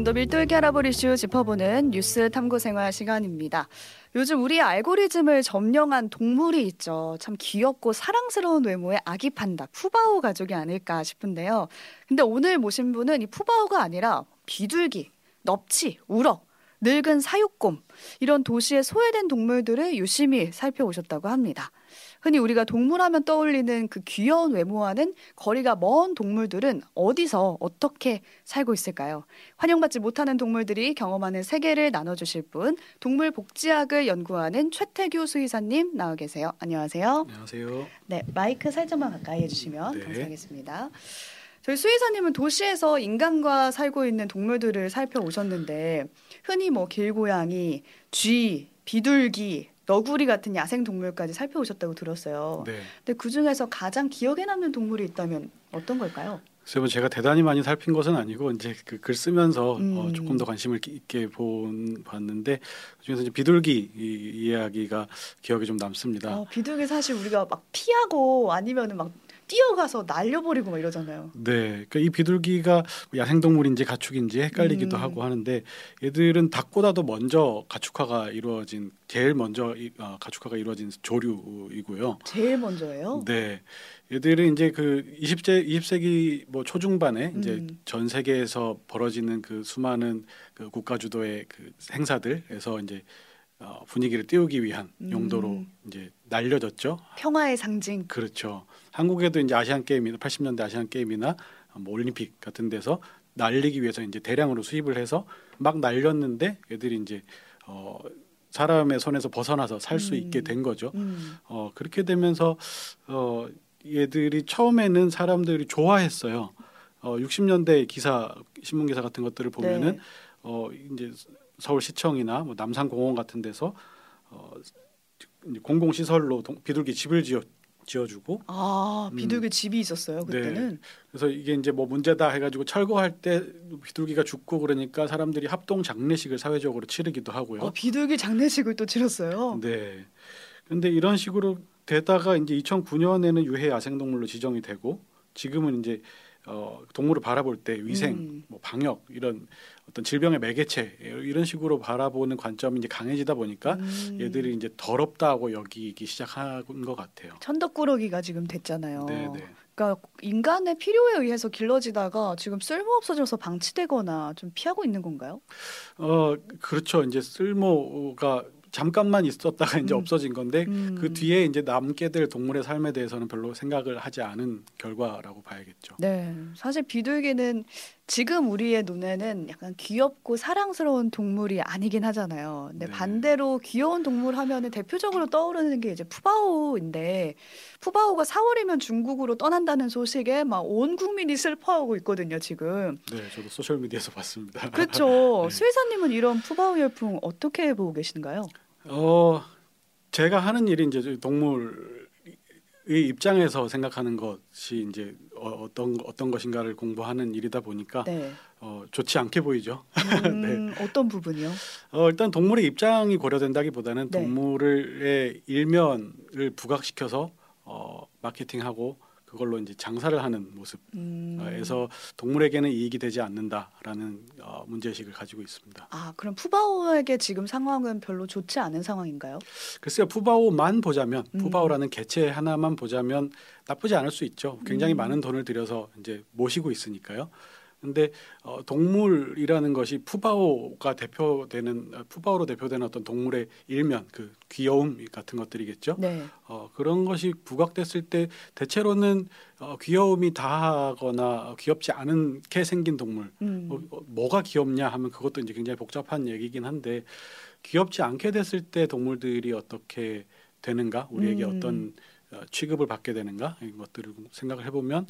좀 더 밀도있게 알아볼 이슈 짚어보는 뉴스 탐구 생활 시간입니다. 요즘 우리 알고리즘을 점령한 동물이 있죠. 참 귀엽고 사랑스러운 외모의 아기 판다 푸바오 가족이 아닐까 싶은데요. 근데 오늘 모신 분은 이 푸바오가 아니라 비둘기, 넙치, 우럭, 늙은 사육곰 이런 도시에 소외된 동물들을 유심히 살펴오셨다고 합니다. 흔히 우리가 동물하면 떠올리는 그 귀여운 외모와는 거리가 먼 동물들은 어디서 어떻게 살고 있을까요? 환영받지 못하는 동물들이 경험하는 세계를 나눠주실 분, 동물복지학을 연구하는 최태규 수의사님 나와 계세요. 안녕하세요. 안녕하세요. 네, 마이크 살짝만 가까이 해주시면 네. 감사하겠습니다. 저희 수의사님은 도시에서 인간과 살고 있는 동물들을 살펴오셨는데 흔히 뭐 길고양이, 쥐, 비둘기, 너구리 같은 야생 동물까지 살펴오셨다고 들었어요. 네. 근데 그 중에서 가장 기억에 남는 동물이 있다면 어떤 걸까요? 글쎄 뭐 제가 대단히 많이 살핀 것은 아니고 이제 그 글 쓰면서 음. 어, 조금 더 관심을 있게 본 봤는데 그중에서 이제 비둘기 이, 이야기가 기억에 좀 남습니다. 어, 비둘기 사실 우리가 막 피하고 아니면은 막 뛰어가서 날려버리고 막 이러잖아요. 네, 그러니까 이 비둘기가 야생동물인지 가축인지 헷갈리기도 음. 하고 하는데 얘들은 닭보다도 먼저 가축화가 이루어진 제일 먼저 이, 어, 가축화가 이루어진 조류이고요. 제일 먼저예요. 네. 얘들은 이제 그 20세 20세기 뭐 초중반에 이제 음. 전 세계에서 벌어지는 그 수많은 그 국가 주도의 그 행사들에서 이제 어, 분위기를 띄우기 위한 음. 용도로 이제 날려졌죠. 평화의 상징. 그렇죠. 한국에도 이제 아시안 게임이나 80년대 아시안 게임이나 뭐 올림픽 같은 데서 날리기 위해서 이제 대량으로 수입을 해서 막 날렸는데 애들이 이제 어 사람의 손에서 벗어나서 살수 음. 있게 된 거죠. 음. 어 그렇게 되면서 어 얘들이 처음에는 사람들이 좋아했어요. 어 60년대 기사 신문 기사 같은 것들을 보면은 네. 어 이제 서울시청이나 뭐 남산공원 같은 데서 어 이제 공공 시설로 비둘기 집을 지어 지어주고 아 비둘기 음. 집이 있었어요 그때는. 그래서 이게 이제 뭐 문제다 해가지고 철거할 때 비둘기가 죽고 그러니까 사람들이 합동 장례식을 사회적으로 치르기도 하고요. 어, 비둘기 장례식을 또 치렀어요. 네. 근데 이런 식으로 되다가 이제 2009년에는 유해 야생동물로 지정이 되고 지금은 이제 어, 동물을 바라볼 때 위생, 음. 뭐 방역 이런 어떤 질병의 매개체 이런 식으로 바라보는 관점이 이제 강해지다 보니까 음. 얘들이 이제 더럽다고 여기기 시작한 것 같아요. 천덕꾸러기가 지금 됐잖아요. 네, 네. 그러니까 인간의 필요에 의해서 길러지다가 지금 쓸모 없어져서 방치되거나 좀 피하고 있는 건가요? 어, 그렇죠. 이제 쓸모가 잠깐만 있었다가 이제 음. 없어진 건데 음. 그 뒤에 이제 남게 될 동물의 삶에 대해서는 별로 생각을 하지 않은 결과라고 봐야겠죠. 네, 사실 비둘기는 지금 우리의 눈에는 약간 귀엽고 사랑스러운 동물이 아니긴 하잖아요. 근데 네. 반대로 귀여운 동물 하면은 대표적으로 떠오르는 게 이제 푸바오인데 푸바오가 4월이면 중국으로 떠난다는 소식에 막 온 국민이 슬퍼하고 있거든요, 지금. 네, 저도 소셜 미디어에서 봤습니다. 그렇죠. 네. 수의사님은 이런 푸바오 열풍 어떻게 보고 계신가요? 어, 제가 하는 일이 이제 동물의 입장에서 생각하는 것이 이제 어, 어떤 어떤 것인가를 공부하는 일이다 보니까 네. 어, 좋지 않게 보이죠. 음, 어떤 부분이요? 어, 일단 동물의 입장이 고려된다기보다는 네. 동물의 일면을 부각시켜서 어, 마케팅하고 그걸로 이제 장사를 하는 음. 모습에서 동물에게는 이익이 되지 않는다라는 어, 문제의식을 가지고 있습니다. 아, 그럼 푸바오에게 지금 상황은 별로 좋지 않은 상황인가요? 글쎄요, 푸바오만 보자면 음. 푸바오라는 개체 하나만 보자면 나쁘지 않을 수 있죠. 굉장히 음. 많은 돈을 들여서 이제 모시고 있으니까요. 근데 어, 동물이라는 것이 푸바오가 대표되는 어, 푸바오로 대표되는 어떤 동물의 일면 그 귀여움 같은 것들이겠죠. 네. 어, 그런 것이 부각됐을 때 대체로는 어, 귀여움이 다하거나 귀엽지 않게 생긴 동물 음. 뭐, 어, 뭐가 귀엽냐 하면 그것도 이제 굉장히 복잡한 얘기긴 한데 귀엽지 않게 됐을 때 동물들이 어떻게 되는가 우리에게 음. 어떤 어, 취급을 받게 되는가 이런 것들을 생각을 해보면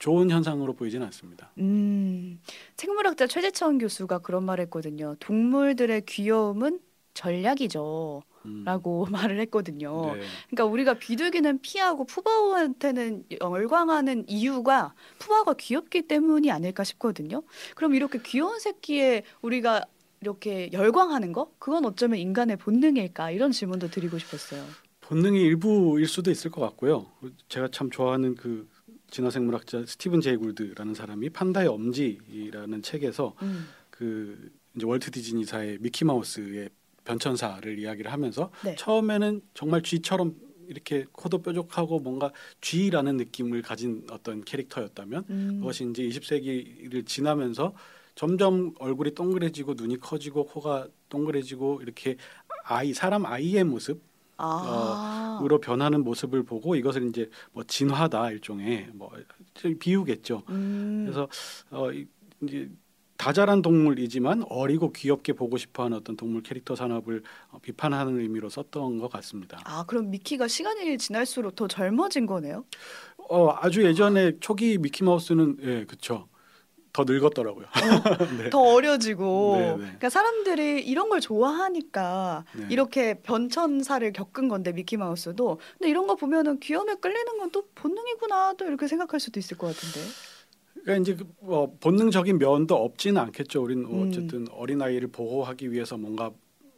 좋은 현상으로 보이지는 않습니다. 음, 생물학자 최재천 교수가 그런 말을 했거든요. 동물들의 귀여움은 전략이죠. 음. 라고 말을 했거든요. 네. 그러니까 우리가 비둘기는 피하고 푸바오한테는 열광하는 이유가 푸바오가 귀엽기 때문이 아닐까 싶거든요. 그럼 이렇게 귀여운 새끼에 우리가 이렇게 열광하는 거? 그건 어쩌면 인간의 본능일까? 이런 질문도 드리고 싶었어요. 본능의 일부일 수도 있을 것 같고요. 제가 참 좋아하는 그 진화생물학자 스티븐 제이 굴드라는 사람이 판다의 엄지라는 책에서 음. 그그 이제 월트 디즈니사의 미키 마우스의 변천사를 이야기를 하면서 네. 처음에는 정말 쥐처럼 이렇게 코도 뾰족하고 뭔가 쥐라는 느낌을 가진 어떤 캐릭터였다면 음. 그것이 이제 20세기를 지나면서 점점 얼굴이 동그래지고 눈이 커지고 코가 동그래지고 이렇게 아이 사람 아이의 모습 으로 아. 변하는 모습을 보고 이것을 이제 뭐 진화다 일종의 뭐 비유겠죠. 음. 그래서 어 이- 이제 다자란 동물이지만 어리고 귀엽게 보고 싶어하는 어떤 동물 캐릭터 산업을 어, 비판하는 의미로 썼던 것 같습니다. 아, 그럼 미키가 시간이 지날수록 더 젊어진 거네요? 어 아주 예전에 초기 미키 마우스는 예 그쵸 더 늙었더라고요. 네. 더 어려지고. 네, 네. 그러니까 사람들이 이런 걸 좋아하니까 네. 이렇게 변천사를 겪은 건데 미키 마우스도. 근데 이런 거 보면은 귀염에 끌리는 건 또 본능이구나 또 이렇게 생각할 수도 있을 것 같은데. 그러니까 이제 그, 어, 본능적인 면도 없지는 않겠죠. 우리는 음. 어쨌든 어린 아이를 보호하기 위해서 뭔가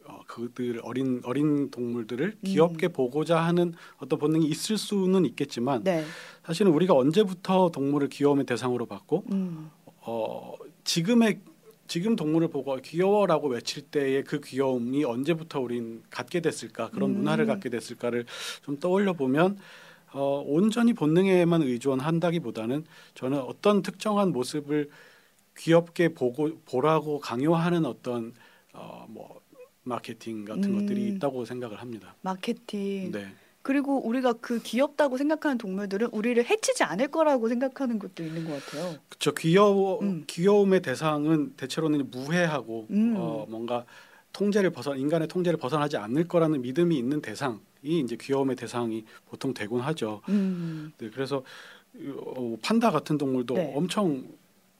어, 그들 어린 어린 동물들을 귀엽게 보고자 하는 어떤 본능이 있을 수는 있겠지만 네. 사실은 우리가 언제부터 동물을 귀여움의 대상으로 봤고 음. 어, 지금의 지금 동물을 보고 귀여워라고 외칠 때의 그 귀여움이 언제부터 우린 갖게 됐을까 그런 음. 문화를 갖게 됐을까를 좀 떠올려 보면 어, 온전히 본능에만 의존한다기보다는 저는 어떤 특정한 모습을 귀엽게 보고 보라고 강요하는 어떤 어, 뭐 마케팅 같은 음. 것들이 있다고 생각을 합니다. 마케팅. 네. 그리고 우리가 그 귀엽다고 생각하는 동물들은 우리를 해치지 않을 거라고 생각하는 것도 있는 것 같아요. 그렇죠. 귀여워 음. 귀여움의 대상은 대체로는 무해하고 음. 어, 뭔가 통제를 벗어 인간의 통제를 벗어나지 않을 거라는 믿음이 있는 대상이 이제 귀여움의 대상이 보통 되곤 하죠. 음. 네, 그래서 어, 판다 같은 동물도 네. 엄청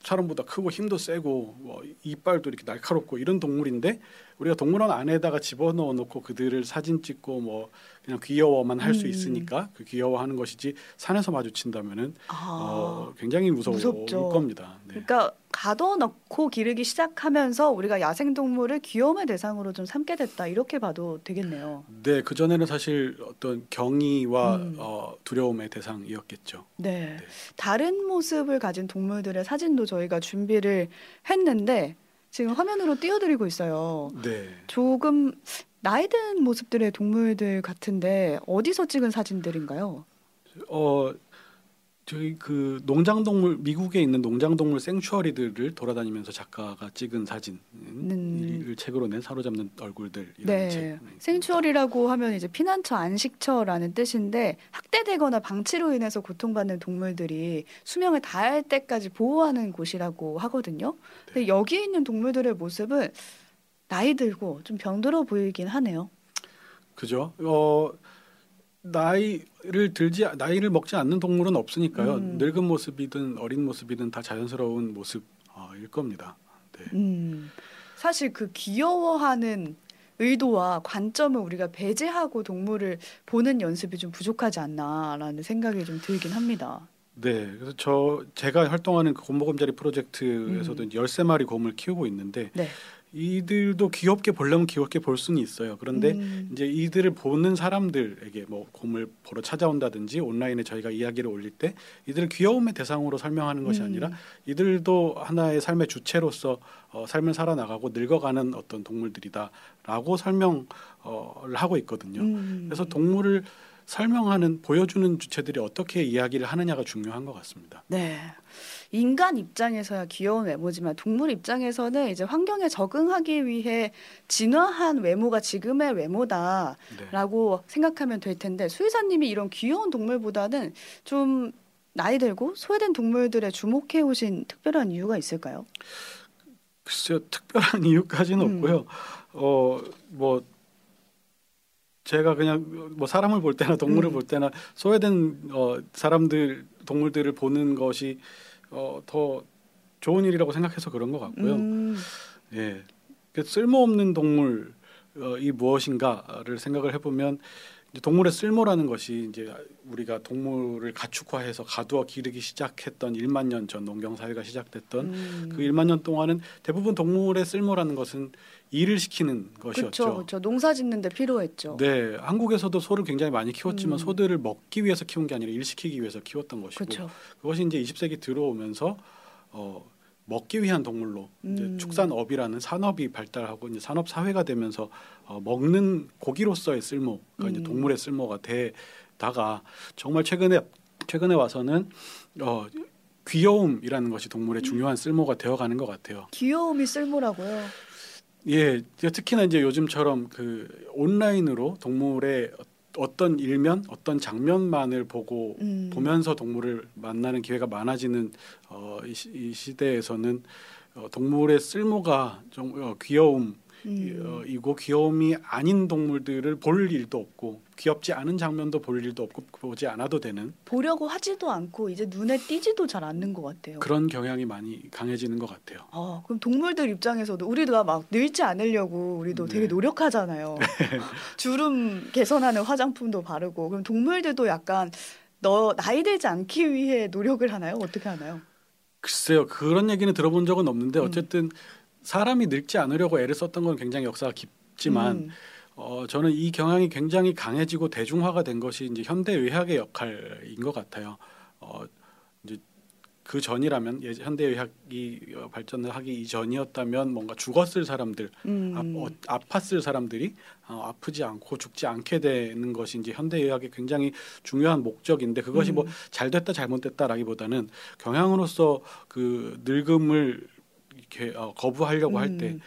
사람보다 크고 힘도 세고 뭐 이빨도 이렇게 날카롭고 이런 동물인데 우리가 동물원 안에다가 집어넣어 놓고 그들을 사진 찍고 뭐 그냥 귀여워만 할수 음. 있으니까 그 귀여워하는 것이지 산에서 마주친다면은 아. 어, 굉장히 무서울 무섭죠. 겁니다. 네. 그러니까 가둬놓고 기르기 시작하면서 우리가 야생 동물을 귀여움의 대상으로 좀 삼게 됐다 이렇게 봐도 되겠네요. 네, 그 전에는 사실 어떤 경의와 음. 어, 두려움의 대상이었겠죠. 네. 다른 모습을 가진 동물들의 사진도 저희가 준비를 했는데 지금 화면으로 띄워드리고 있어요. 네, 조금 나이 든 모습들의 동물들 같은데 어디서 찍은 사진들인가요? 어 저희 그 농장동물 미국에 있는 농장동물 생추어리들을 돌아다니면서 작가가 찍은 사진을 음. 책으로 낸 사로잡는 얼굴들 이런 네. 책. 생추어리라고 하면 이제 피난처 안식처라는 뜻인데 학대되거나 방치로 인해서 고통받는 동물들이 수명을 다할 때까지 보호하는 곳이라고 하거든요. 근데 여기 있는 동물들의 모습은 나이 들고 좀 병들어 보이긴 하네요. 그죠? 어 나이 를 들지 나이를 먹지 않는 동물은 없으니까요. 음. 늙은 모습이든 어린 모습이든 다 자연스러운 모습일 겁니다. 네. 음, 사실 그 귀여워하는 의도와 관점을 우리가 배제하고 동물을 보는 연습이 좀 부족하지 않나라는 생각이 좀 들긴 합니다. 네, 그래서 저 제가 활동하는 그 곰보금자리 프로젝트에서도 음. 열세 마리 곰을 키우고 있는데 네. 이들도 귀엽게 보려면 귀엽게 볼 수는 있어요. 그런데 음, 이제 이들을 보는 사람들에게 뭐 곰을 보러 찾아온다든지 온라인에 저희가 이야기를 올릴 때 이들을 귀여움의 대상으로 설명하는 것이 음. 아니라 이들도 하나의 삶의 주체로서 어, 삶을 살아나가고 늙어가는 어떤 동물들이다라고 설명을 하고 있거든요. 음. 그래서 동물을 설명하는 보여주는 주체들이 어떻게 이야기를 하느냐가 중요한 것 같습니다. 네. 인간 입장에서야 귀여운 외모지만 동물 입장에서는 이제 환경에 적응하기 위해 진화한 외모가 지금의 외모다라고 네. 생각하면 될 텐데 수의사님이 이런 귀여운 동물보다는 좀 나이 들고 소외된 동물들에 주목해 오신 특별한 이유가 있을까요? 글쎄요 특별한 이유까지는 음. 없고요. 어뭐 제가 그냥 뭐 사람을 볼 때나 동물을 음. 볼 때나 소외된 어, 사람들 동물들을 보는 것이 어, 더 좋은 일이라고 생각해서 그런 것 같고요. 음, 예, 그 쓸모없는 동물이 무엇인가를 생각을 해보면 동물의 쓸모라는 것이 이제 우리가 동물을 가축화해서 가두어 기르기 시작했던 1만 년 전 농경 사회가 시작됐던 음. 그 1만 년 동안은 대부분 동물의 쓸모라는 것은 일을 시키는 것이었죠. 그렇죠. 농사 짓는데 필요했죠. 네, 한국에서도 소를 굉장히 많이 키웠지만 음. 소들을 먹기 위해서 키운 게 아니라 일 시키기 위해서 키웠던 것이고 그렇죠. 그것이 이제 20세기 들어오면서 어 먹기 위한 동물로 이제 음. 축산업이라는 산업이 발달하고 이제 산업 사회가 되면서 어, 먹는 고기로서의 쓸모가 이제 음. 동물의 쓸모가 되다가 정말 최근에 최근에 와서는 어, 귀여움이라는 것이 동물의 중요한 쓸모가 되어가는 것 같아요. 귀여움이 쓸모라고요. 예, 특히나 이제 요즘처럼 그 온라인으로 동물의 어떤 일면, 어떤 장면만을 보고 음. 보면서 동물을 만나는 기회가 많아지는 어, 이, 시, 이 시대에서는 어, 동물의 쓸모가 좀 어, 귀여움 음. 어, 이고 귀여움이 아닌 동물들을 볼 일도 없고 귀엽지 않은 장면도 볼 일도 없고 보지 않아도 되는 보려고 하지도 않고 이제 눈에 띄지도 잘 않는 것 같아요. 그런 경향이 많이 강해지는 것 같아요. 어, 그럼 동물들 입장에서도 우리가 막 늙지 않으려고 우리도 되게 네. 노력하잖아요. 주름 개선하는 화장품도 바르고 그럼 동물들도 약간 너 나이 들지 않기 위해 노력을 하나요? 어떻게 하나요? 글쎄요 그런 얘기는 들어본 적은 없는데 음. 어쨌든 사람이 늙지 않으려고 애를 썼던 건 굉장히 역사가 깊지만 음. 어, 저는 이 경향이 굉장히 강해지고 대중화가 된 것이 이제 현대 의학의 역할인 것 같아요. 어, 이제 그 전이라면 예, 현대 의학이 어, 발전을 하기 이전이었다면 뭔가 죽었을 사람들, 음. 아, 어, 아팠을 사람들이 어, 아프지 않고 죽지 않게 되는 것이 이제 현대 의학의 굉장히 중요한 목적인데 그것이 음. 뭐 잘됐다 잘못됐다라기보다는 경향으로서 그 늙음을 이렇게 어, 거부하려고 할때 음.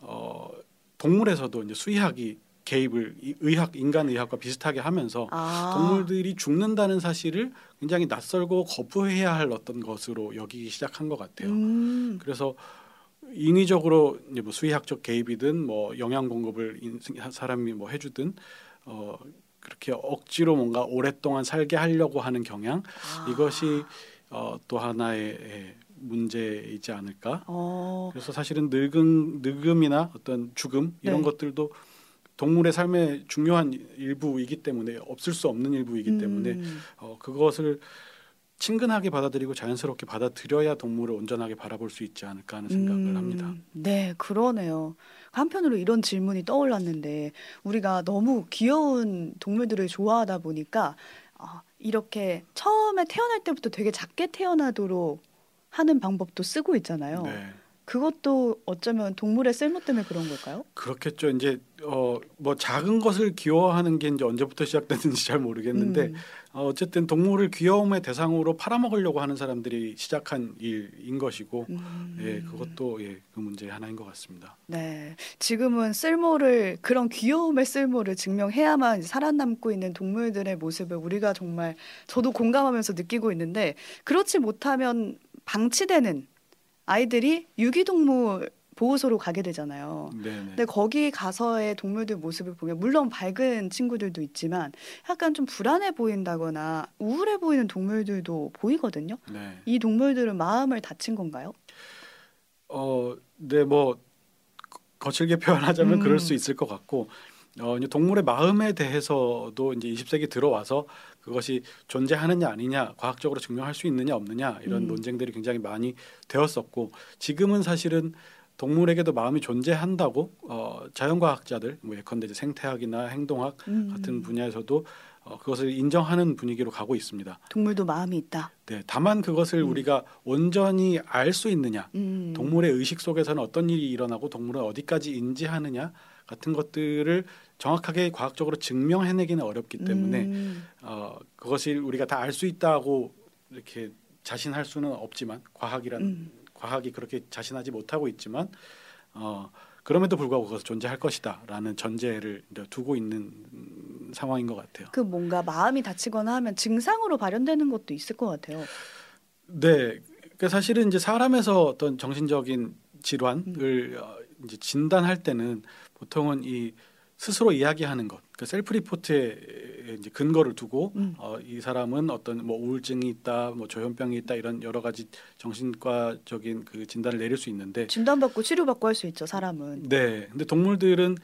어, 동물에서도 이제 수의학이 개입을 이- 의학 인간 의학과 비슷하게 하면서 아. 동물들이 죽는다는 사실을 굉장히 낯설고 거부해야 할 어떤 것으로 여기기 시작한 것 같아요. 음. 그래서 인위적으로 이제 뭐 수의학적 개입이든 뭐 영양 공급을 인- 사람이 뭐 해주든 어 그렇게 억지로 뭔가 오랫동안 살게 하려고 하는 경향 아. 이것이 어, 또 하나의 예, 문제이지 않을까. 어. 그래서 사실은 늙음 늙음이나 어떤 죽음 이런 네. 것들도 동물의 삶의 중요한 일부이기 때문에 없을 수 없는 일부이기 때문에 음. 어, 그것을 친근하게 받아들이고 자연스럽게 받아들여야 동물을 온전하게 바라볼 수 있지 않을까 하는 생각을 음, 합니다. 네, 그러네요. 한편으로 이런 질문이 떠올랐는데 우리가 너무 귀여운 동물들을 좋아하다 보니까 아, 이렇게 처음에 태어날 때부터 되게 작게 태어나도록 하는 방법도 쓰고 있잖아요. 네. 그것도 어쩌면 동물의 쓸모 때문에 그런 걸까요? 그렇겠죠. 이제 어, 뭐 작은 것을 귀여워하는 게 이제 언제부터 시작됐는지 잘 모르겠는데 음, 어, 어쨌든 동물을 귀여움의 대상으로 팔아먹으려고 하는 사람들이 시작한 일인 것이고 음. 예, 그것도 예, 그 문제 하나인 것 같습니다. 네, 지금은 쓸모를 그런 귀여움의 쓸모를 증명해야만 살아남고 있는 동물들의 모습을 우리가 정말 저도 공감하면서 느끼고 있는데 그렇지 못하면 방치되는 아이들이 유기동물 보호소로 가게 되잖아요. 네, 네. 근데 거기 가서의 동물들 모습을 보면 물론 밝은 친구들도 있지만 약간 좀 불안해 보인다거나 우울해 보이는 동물들도 보이거든요. 네. 이 동물들은 마음을 다친 건가요? 어, 네, 뭐 거- 거칠게 표현하자면 음. 그럴 수 있을 것 같고, 어, 이제 동물의 마음에 대해서도 이제 20세기 들어와서 그것이 존재하느냐 아니냐, 과학적으로 증명할 수 있느냐 없느냐 이런 음. 논쟁들이 굉장히 많이 되었었고, 지금은 사실은 동물에게도 마음이 존재한다고 어, 자연과학자들, 뭐 예컨대 이제 생태학이나 행동학 음, 같은 분야에서도 어, 그것을 인정하는 분위기로 가고 있습니다. 동물도 마음이 있다. 네, 다만 그것을 음. 우리가 온전히 알 수 있느냐, 음. 동물의 의식 속에서는 어떤 일이 일어나고 동물은 어디까지 인지하느냐 같은 것들을 정확하게 과학적으로 증명해내기는 어렵기 때문에 음. 어, 그것이 우리가 다 알 수 있다고 이렇게 자신할 수는 없지만 과학이란 음. 과학이 그렇게 자신하지 못하고 있지만 어, 그럼에도 불구하고 그것은 존재할 것이다라는 전제를 두고 있는 음, 상황인 것 같아요. 그 뭔가 마음이 다치거나 하면 증상으로 발현되는 것도 있을 것 같아요. 네, 그 사실은 이제 사람에서 어떤 정신적인 질환을 음. 어, 이제 진단할 때는 보통은 이 스스로 이야기하는 것, 그 셀프 리포트에 이제 근거를 두고 음. 어, 이 사람은 어떤 뭐 우울증이 있다, 뭐 조현병이 있다 이런 여러 가지 정신과적인 그 진단을 내릴 수 있는데 진단받고 치료받고 할 수 있죠, 사람은. 네. 근데 동물들은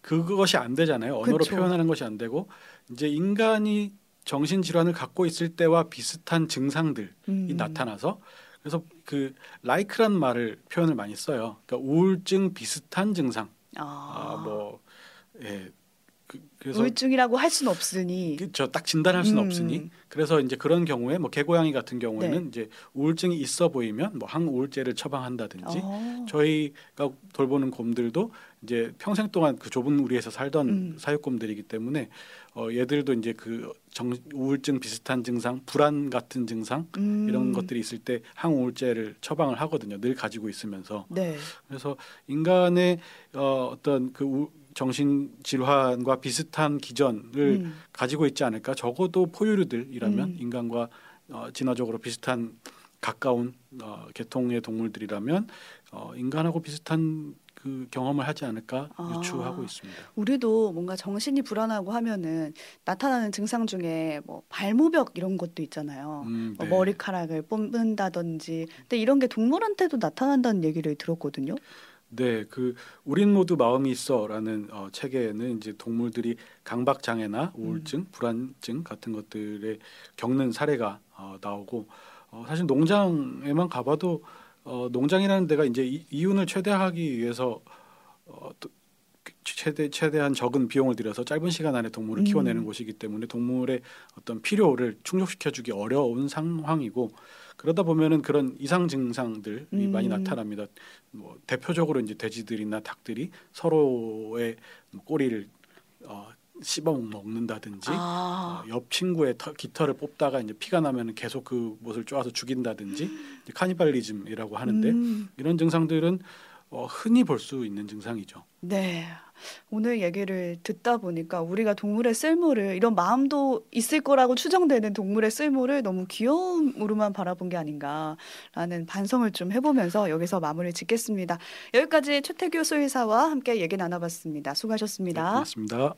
그것이 안 되잖아요. 언어로 그쵸. 표현하는 것이 안 되고 이제 인간이 정신 질환을 갖고 있을 때와 비슷한 증상들이 음. 나타나서 그래서 그 라이크란 말을 표현을 많이 써요. 그러니까 우울증 비슷한 증상. 아, 아, 뭐 예. 그, 그래서 우울증이라고 할 수는 없으니. 그렇죠. 딱 진단할 수는 음. 없으니 그래서 이제 그런 경우에 뭐 개고양이 같은 경우에는 네. 이제 우울증이 있어 보이면 뭐 항우울제를 처방한다든지 어. 저희가 돌보는 곰들도 이제 평생 동안 그 좁은 우리에서 살던 음. 사육곰들이기 때문에 어, 얘들도 이제 그 정, 우울증 비슷한 증상, 불안 같은 증상 음. 이런 것들이 있을 때 항우울제를 처방을 하거든요. 늘 가지고 있으면서 네. 그래서 인간의 어, 어떤 그 우, 정신 질환과 비슷한 기전을 음. 가지고 있지 않을까. 적어도 포유류들이라면 음. 인간과 어, 진화적으로 비슷한 가까운 어, 계통의 동물들이라면 어, 인간하고 비슷한 그 경험을 하지 않을까 아. 유추하고 있습니다. 우리도 뭔가 정신이 불안하고 하면은 나타나는 증상 중에 뭐 발모벽 이런 것도 있잖아요. 음, 뭐 네. 머리카락을 뽑는다든지. 근데 이런 게 동물한테도 나타난다는 얘기를 들었거든요. 네, 그 우린 모두 마음이 있어라는 어, 책에는 이제 동물들이 강박 장애나 우울증, 음. 불안증 같은 것들에 겪는 사례가 어, 나오고 어, 사실 농장에만 가봐도 어, 농장이라는 데가 이제 이, 이윤을 최대화하기 위해서 어, 또 최대 최대한 적은 비용을 들여서 짧은 시간 안에 동물을 음. 키워내는 곳이기 때문에 동물의 어떤 필요를 충족시켜주기 어려운 상황이고 그러다 보면은 그런 이상 증상들이 음. 많이 나타납니다. 뭐 대표적으로 이제 돼지들이나 닭들이 서로의 뭐 꼬리를 어, 씹어 먹는다든지 아. 어, 옆 친구의 터, 깃털을 뽑다가 이제 피가 나면 계속 그 못을 쪼아서 죽인다든지 카니발리즘이라고 하는데 음. 이런 증상들은 어, 흔히 볼 수 있는 증상이죠. 네. 오늘 얘기를 듣다 보니까 우리가 동물의 쓸모를 이런 마음도 있을 거라고 추정되는 동물의 쓸모를 너무 귀여움으로만 바라본 게 아닌가라는 반성을 좀 해보면서 여기서 마무리 짓겠습니다. 여기까지 최태규 수의사와 함께 얘기 나눠봤습니다. 네, 수고하셨습니다. 고맙습니다.